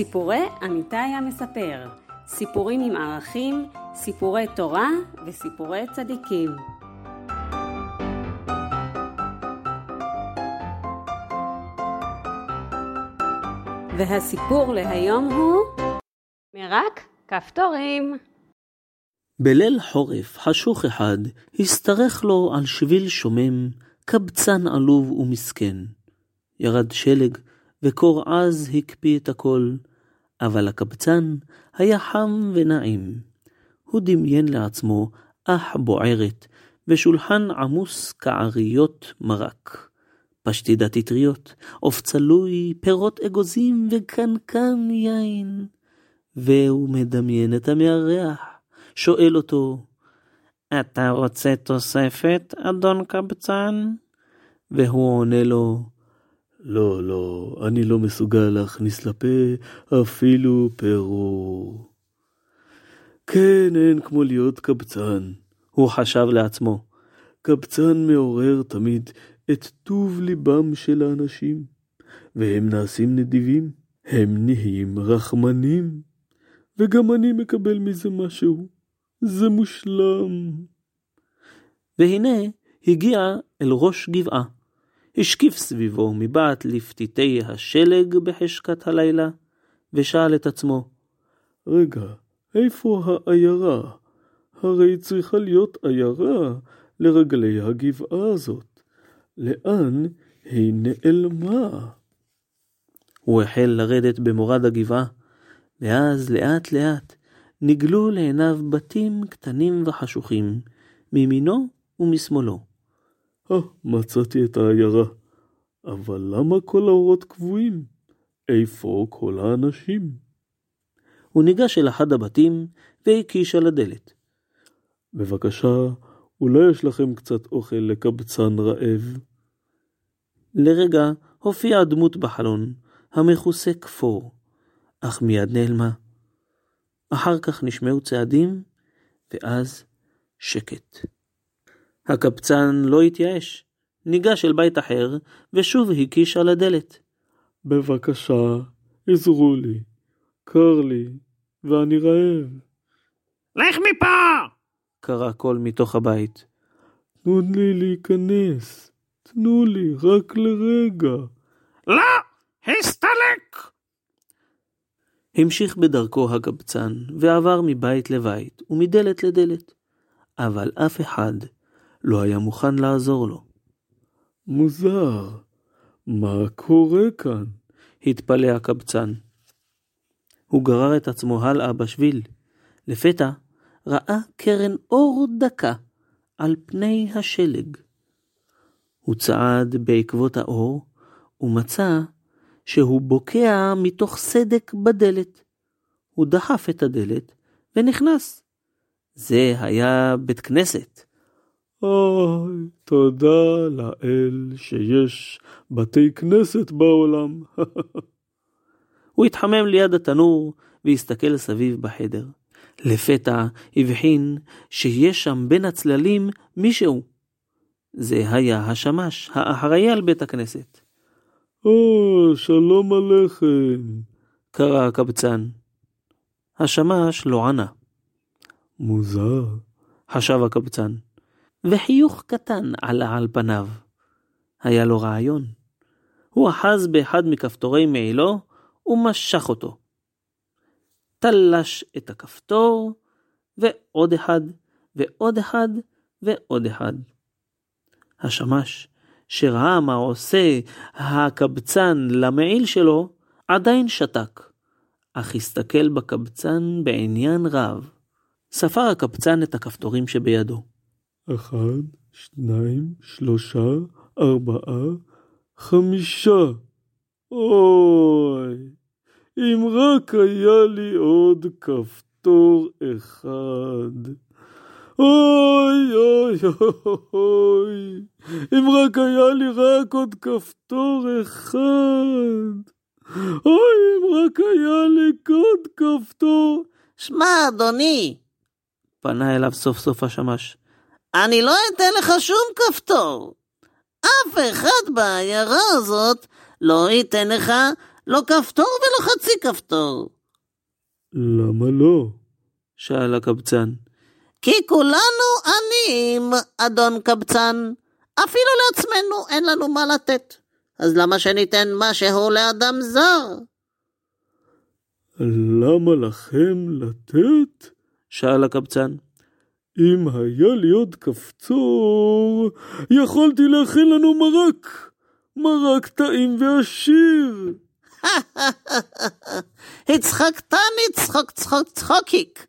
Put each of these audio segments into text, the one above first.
סיפורי אמיתי המספר, סיפורים עם ערכים, סיפורי תורה וסיפורי צדיקים. והסיפור להיום הוא מרק כפתורים. בליל חורף חשוך אחד השתרך לו על שביל שומם קבצן עלוב ומסכן. ירד שלג וקור עז הקפיא את הכל, אבל הקבצן היה חם ונעים. הוא דמיין לעצמו אח בוערת ושולחן עמוס כעריות מרק. פשטידת אטריות, עוף צלוי, פירות אגוזים וקנקן יין. והוא מדמיין את המארח, שואל אותו, אתה רוצה תוספת, אדון קבצן? והוא עונה לו, לא, לא, אני לא מסוגל להכניס לפה אפילו פירור. כן, אין כמו להיות קבצן, הוא חשב לעצמו. קבצן מעורר תמיד את טוב ליבם של האנשים, והם נעשים נדיבים, הם נהיים רחמנים, וגם אני מקבל מזה משהו. זה מושלם. והנה הגיע אל ראש גבעה. השקיף סביבו מבעט לפתיתי השלג בחשכת הלילה, ושאל את עצמו, רגע, איפה העיירה? הרי צריכה להיות עיירה לרגלי הגבעה הזאת. לאן היא נעלמה? הוא החל לרדת במורד הגבעה, ואז לאט לאט נגלו לעיניו בתים קטנים וחשוכים, מימינו ומשמאלו. אה, מצאתי את העיירה. אבל למה כל האורות קבועים? איפה כל האנשים? הוא ניגש אל אחד הבתים והקיש על הדלת. בבקשה, אולי יש לכם קצת אוכל לקבצן רעב? לרגע הופיעה דמות בחלון, המכוסה כפור, אך מיד נעלמה. אחר כך נשמעו צעדים, ואז שקט. הקבצן לא התייאש, ניגש אל בית אחר, ושוב הקיש על הדלת. בבקשה, עזרו לי, קר לי, ואני רעב. לך מפה! קרא קול מתוך הבית. תנו לי להיכנס, תנו לי, רק לרגע. לא! הסתלק! המשיך בדרכו הקבצן, ועבר מבית לבית ומדלת לדלת, אבל אף אחד לא היה מוכן לעזור לו. מוזר, מה קורה כאן? התפלא הקבצן. הוא גרר את עצמו הלאה בשביל. לפתע ראה קרן אור דקה על פני השלג. הוא צעד בעקבות האור ומצא שהוא בוקע מתוך סדק בדלת. הוא דחף את הדלת ונכנס. זה היה בית כנסת. אוי, תודה לאל שיש בתי כנסת בעולם. הוא התחמם ליד התנור והסתכל סביב בחדר. לפתע הבחין שיש שם בין הצללים מישהו. זה היה השמש האחראי על בית הכנסת. או, שלום עליכם, קרא הקבצן. השמש לא ענה. מוזר, חשב הקבצן, וחיוך קטן עלה על פניו. היה לו רעיון. הוא אחז באחד מכפתורי מעילו ומשך אותו. תלש את הכפתור, ועוד אחד, ועוד אחד, ועוד אחד. השמש, שראה מה עושה הקבצן למעיל שלו, עדיין שתק, אך הסתכל בקבצן בעניין רב. ספר הקבצן את הכפתורים שבידו. אחד, שניים, שלושה, ארבעה, חמישה. אוי, אם רק היה לי עוד כפתור אחד. אוי, אוי, אוי, אם רק היה לי רק עוד כפתור אחד. אוי, אם רק היה לי עוד כפתור. שמע, אדוני, פנה אליו סוף סוף השמש. אני לא אתן לך שום כפתור. אף אחד בעיירה הזאת לא ייתן לך לא כפתור ולא חצי כפתור. למה לא? שאל הקבצן. כי כולנו עניים, אדון קבצן. אפילו לעצמנו אין לנו מה לתת. אז למה שניתן משהו לאדם זר? למה לכם לתת? שאל הקבצן. אם היה לי עוד כפתור, יכולתי להכין לנו מרק. מרק טעים ועשיר. הצחקתני צחוק צחוק צחוקיק.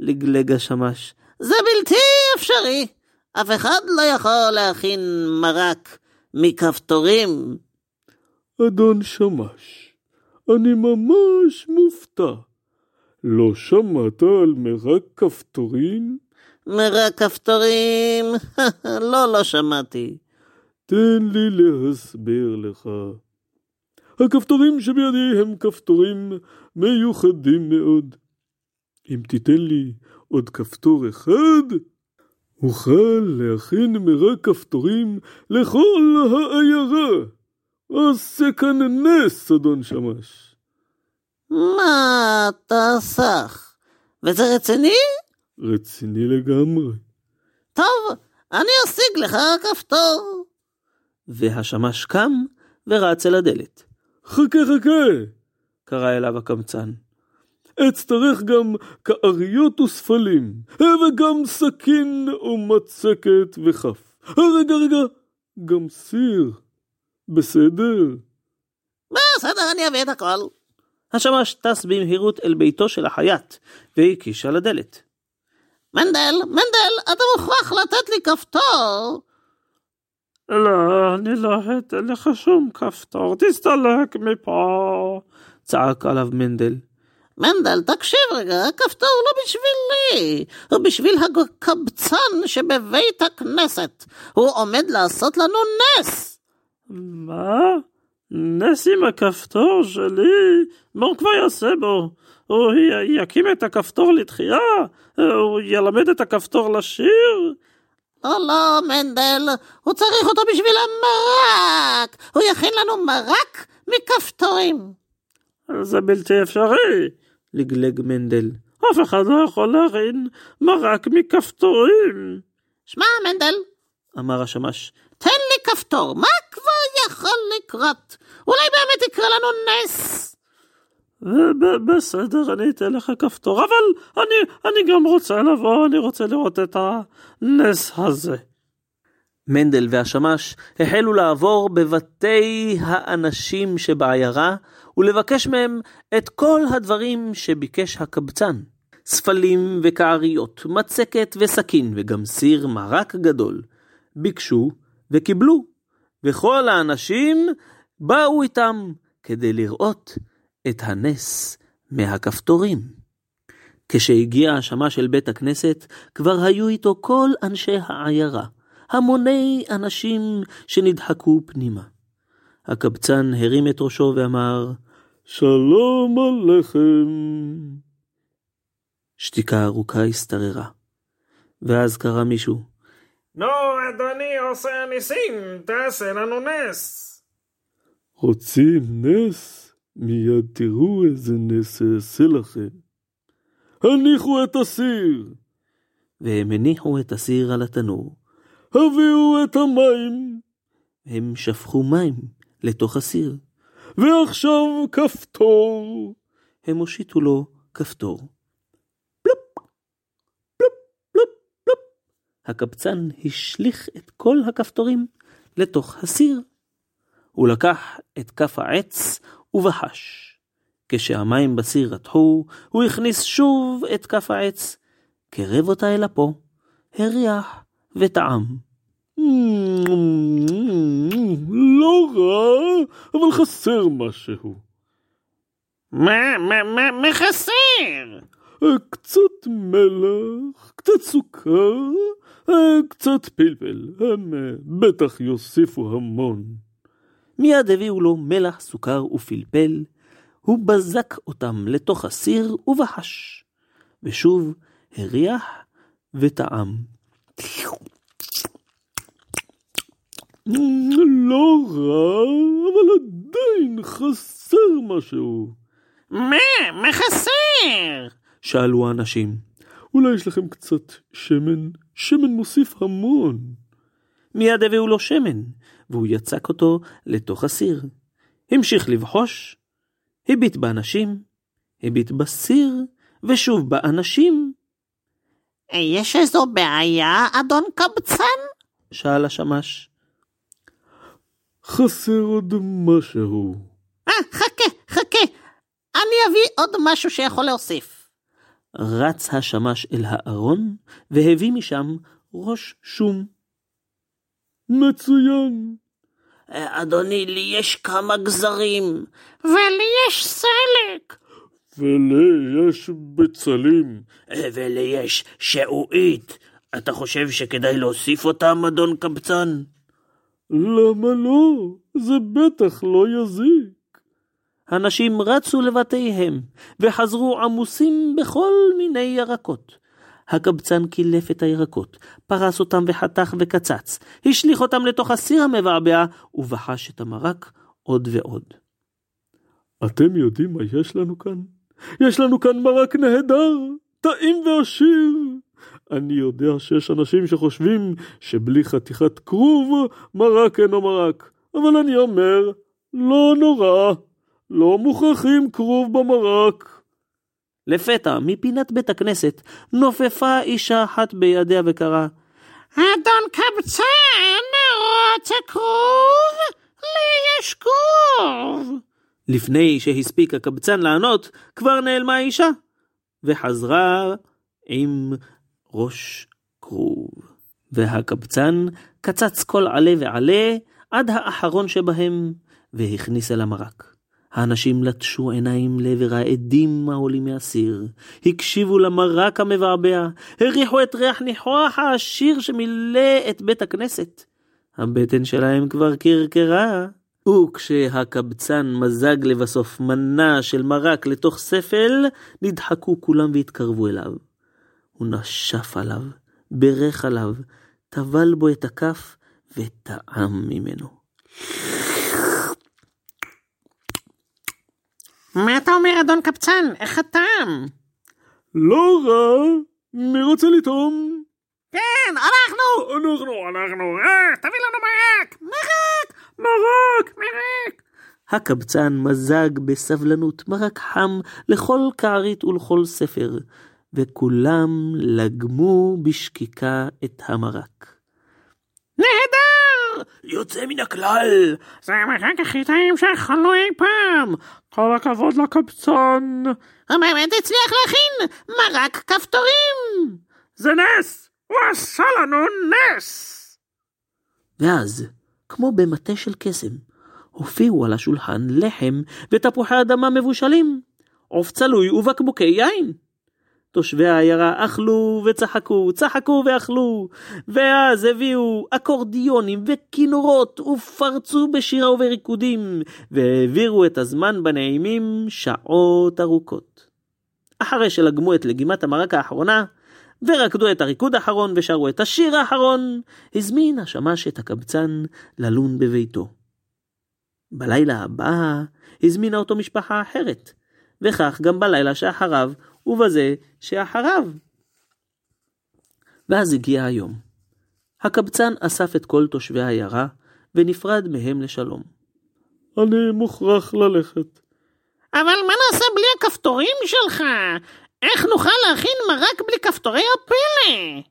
לגלג השמש. זה בלתי אפשרי. אף אחד לא יכול להכין מרק מכפתורים. אדון שמש, אני ממש מופתע. לא שמעת על מרק כפתורים? מרק כפתורים? לא, לא שמעתי. תן לי להסביר לך. הכפתורים שבידי הם כפתורים מיוחדים מאוד. אם תיתן לי עוד כפתור אחד, אוכל להכין מרק כפתורים לכל העיירה. עשה כאן נס, אדון שמש. מה אתה סך? וזה רציני? רציני לגמרי. טוב, אני אשיג לך כפתור. והשמש קם ורץ אל הדלת. חכה חכה, קרא אליו הקמצן. אצטרך גם כאריות וספלים, וגם סכין ומצקת וכף. רגע, רגע, גם סיר. בסדר? בסדר, אני אביא את הכל. השמש טס במהירות אל ביתו של החייט, והקיש על הדלת. מנדל, מנדל, אתה מוכרח לתת לי כפתור. לא, אני לא אתן לך שום כפתור, תסתלק מפה. צעק עליו מנדל. מנדל, תקשיב רגע, הכפתור לא בשבילי, הוא בשביל הקבצן שבבית הכנסת. הוא עומד לעשות לנו נס. מה? נס עם הכפתור שלי? מה הוא כבר יעשה בו? הוא יקים את הכפתור לתחייה? הוא ילמד את הכפתור לשיר? לא, לא, מנדל, הוא צריך אותו בשביל המרק. הוא יכין לנו מרק מכפתורים. זה בלתי אפשרי. לגלג מנדל. אף אחד לא יכול להכין מרק מכפתורים. שמע, מנדל, אמר השמש. תן לי כפתור, מה כבר יכול לקרות? אולי באמת יקרה לנו נס. בסדר, אני אתן לך כפתור, אבל אני, אני גם רוצה לבוא, אני רוצה לראות את הנס הזה. מנדל והשמש החלו לעבור בבתי האנשים שבעיירה ולבקש מהם את כל הדברים שביקש הקבצן. ספלים וכעריות, מצקת וסכין וגם סיר מרק גדול. ביקשו וקיבלו, וכל האנשים באו איתם כדי לראות את הנס מהכפתורים. כשהגיע השמש אל בית הכנסת, כבר היו איתו כל אנשי העיירה. המוני אנשים שנדחקו פנימה. הקבצן הרים את ראשו ואמר, שלום עליכם. שתיקה ארוכה השתררה. ואז קרא מישהו, נו, אדוני עושה ניסים, תעשה לנו נס. רוצים נס? מיד תראו איזה נס אעשה לכם. הניחו את הסיר, והם הניחו את הסיר על התנור. הביאו את המים, הם שפכו מים לתוך הסיר. ועכשיו כפתור. הם הושיטו לו כפתור. פלופ, פלופ, פלופ, פלופ. הקבצן השליך את כל הכפתורים לתוך הסיר. הוא לקח את כף העץ ובחש. כשהמים בסיר רתחו, הוא הכניס שוב את כף העץ, קרב אותה אל אפו, הריח וטעם. לא רע, אבל חסר משהו. מה, מה, מה, מה חסר? קצת מלח, קצת סוכר, קצת פלפל. הם בטח יוסיפו המון. מיד הביאו לו מלח, סוכר ופלפל, הוא בזק אותם לתוך הסיר ובחש, ושוב הריח וטעם. לא רע, אבל עדיין חסר משהו. מה? מה חסר? שאלו האנשים. אולי יש לכם קצת שמן? שמן מוסיף המון. מיד הביאו לו שמן, והוא יצק אותו לתוך הסיר. המשיך לבחוש, הביט באנשים, הביט בסיר, ושוב באנשים. יש איזו בעיה, אדון קבצן? שאל השמש. חסר עוד משהו. אה, חכה, חכה. אני אביא עוד משהו שיכול להוסיף. רץ השמש אל הארון, והביא משם ראש שום. מצוין. אדוני, לי יש כמה גזרים. ולי יש סלק. ולי יש בצלים. ולי יש שעועית. אתה חושב שכדאי להוסיף אותם, אדון קבצן? למה לא? זה בטח לא יזיק. הנשים רצו לבתיהם, וחזרו עמוסים בכל מיני ירקות. הקבצן קילף את הירקות, פרס אותם וחתך וקצץ, השליך אותם לתוך הסיר המבעבע, ובחש את המרק עוד ועוד. אתם יודעים מה יש לנו כאן? יש לנו כאן מרק נהדר, טעים ועשיר. אני יודע שיש אנשים שחושבים שבלי חתיכת כרוב, מרק אינו מרק. אבל אני אומר, לא נורא, לא מוכרחים כרוב במרק. לפתע, מפינת בית הכנסת, נופפה אישה אחת בידיה וקראה, אדון קבצן, רוצה כרוב? לי יש כרוב. לפני שהספיק הקבצן לענות, כבר נעלמה האישה, וחזרה עם ראש כרוב. והקבצן קצץ כל עלה ועלה עד האחרון שבהם, והכניס אל המרק. האנשים לטשו עיניים לעבר העדים העולים מהסיר, הקשיבו למרק המבעבע, הריחו את ריח ניחוח העשיר שמילא את בית הכנסת. הבטן שלהם כבר קרקרה, וכשהקבצן מזג לבסוף מנה של מרק לתוך ספל, נדחקו כולם והתקרבו אליו. הוא נשף עליו, בירך עליו, טבל בו את הכף וטעם ממנו. מה אתה אומר, אדון קבצן? איך הטעם? לא רע, מי רוצה לטעום? כן, אנחנו! אנחנו, אנחנו. אה, תביא לנו מרק! מרק! מרק! מרק! הקבצן מזג בסבלנות מרק חם לכל כערית ולכל ספר, וכולם לגמו בשקיקה את המרק. יוצא מן הכלל. זה המרק הכי טעים שאכלנו אי פעם! כל הכבוד לקבצן. הוא באמת הצליח להכין מרק כפתורים! זה נס! הוא עשה לנו נס! ואז, כמו במטה של קסם, הופיעו על השולחן לחם ותפוחי אדמה מבושלים, עוף צלוי ובקבוקי יין. תושבי העיירה אכלו וצחקו, צחקו ואכלו, ואז הביאו אקורדיונים וכינורות ופרצו בשירה ובריקודים, והעבירו את הזמן בנעימים שעות ארוכות. אחרי שלגמו את לגימת המרק האחרונה, ורקדו את הריקוד האחרון ושרו את השיר האחרון, הזמין השמש את הקבצן ללון בביתו. בלילה הבא הזמינה אותו משפחה אחרת, וכך גם בלילה שאחריו ובזה שאחריו. ואז הגיע היום. הקבצן אסף את כל תושבי העיירה, ונפרד מהם לשלום. אני מוכרח ללכת. אבל מה נעשה בלי הכפתורים שלך? איך נוכל להכין מרק בלי כפתורי הפלא?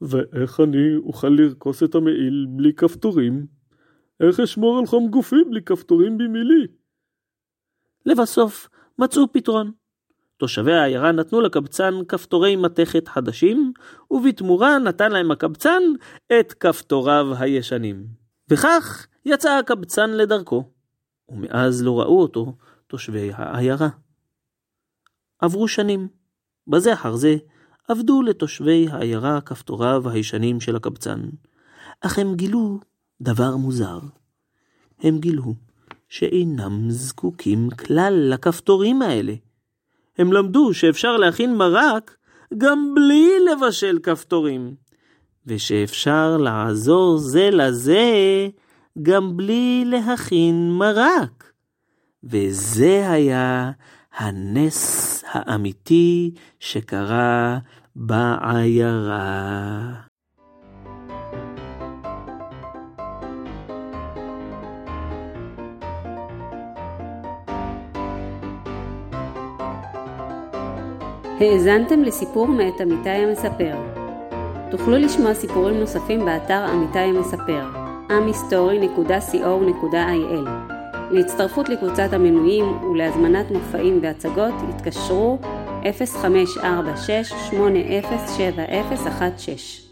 ואיך אני אוכל לרכוס את המעיל בלי כפתורים? איך אשמור על חום גופי בלי כפתורים במילי? לבסוף מצאו פתרון. תושבי העיירה נתנו לקבצן כפתורי מתכת חדשים, ובתמורה נתן להם הקבצן את כפתוריו הישנים. וכך יצא הקבצן לדרכו, ומאז לא ראו אותו תושבי העיירה. עברו שנים, בזה אחר זה עבדו לתושבי העיירה כפתוריו הישנים של הקבצן, אך הם גילו דבר מוזר. הם גילו שאינם זקוקים כלל לכפתורים האלה. הם למדו שאפשר להכין מרק גם בלי לבשל כפתורים, ושאפשר לעזור זה לזה גם בלי להכין מרק. וזה היה הנס האמיתי שקרה בעיירה. האזנתם לסיפור מאת אמיתי המספר. תוכלו לשמוע סיפורים נוספים באתר אמיתי המספר, amhistory.co.il. להצטרפות לקבוצת המנויים ולהזמנת מופעים והצגות התקשרו 0546 807016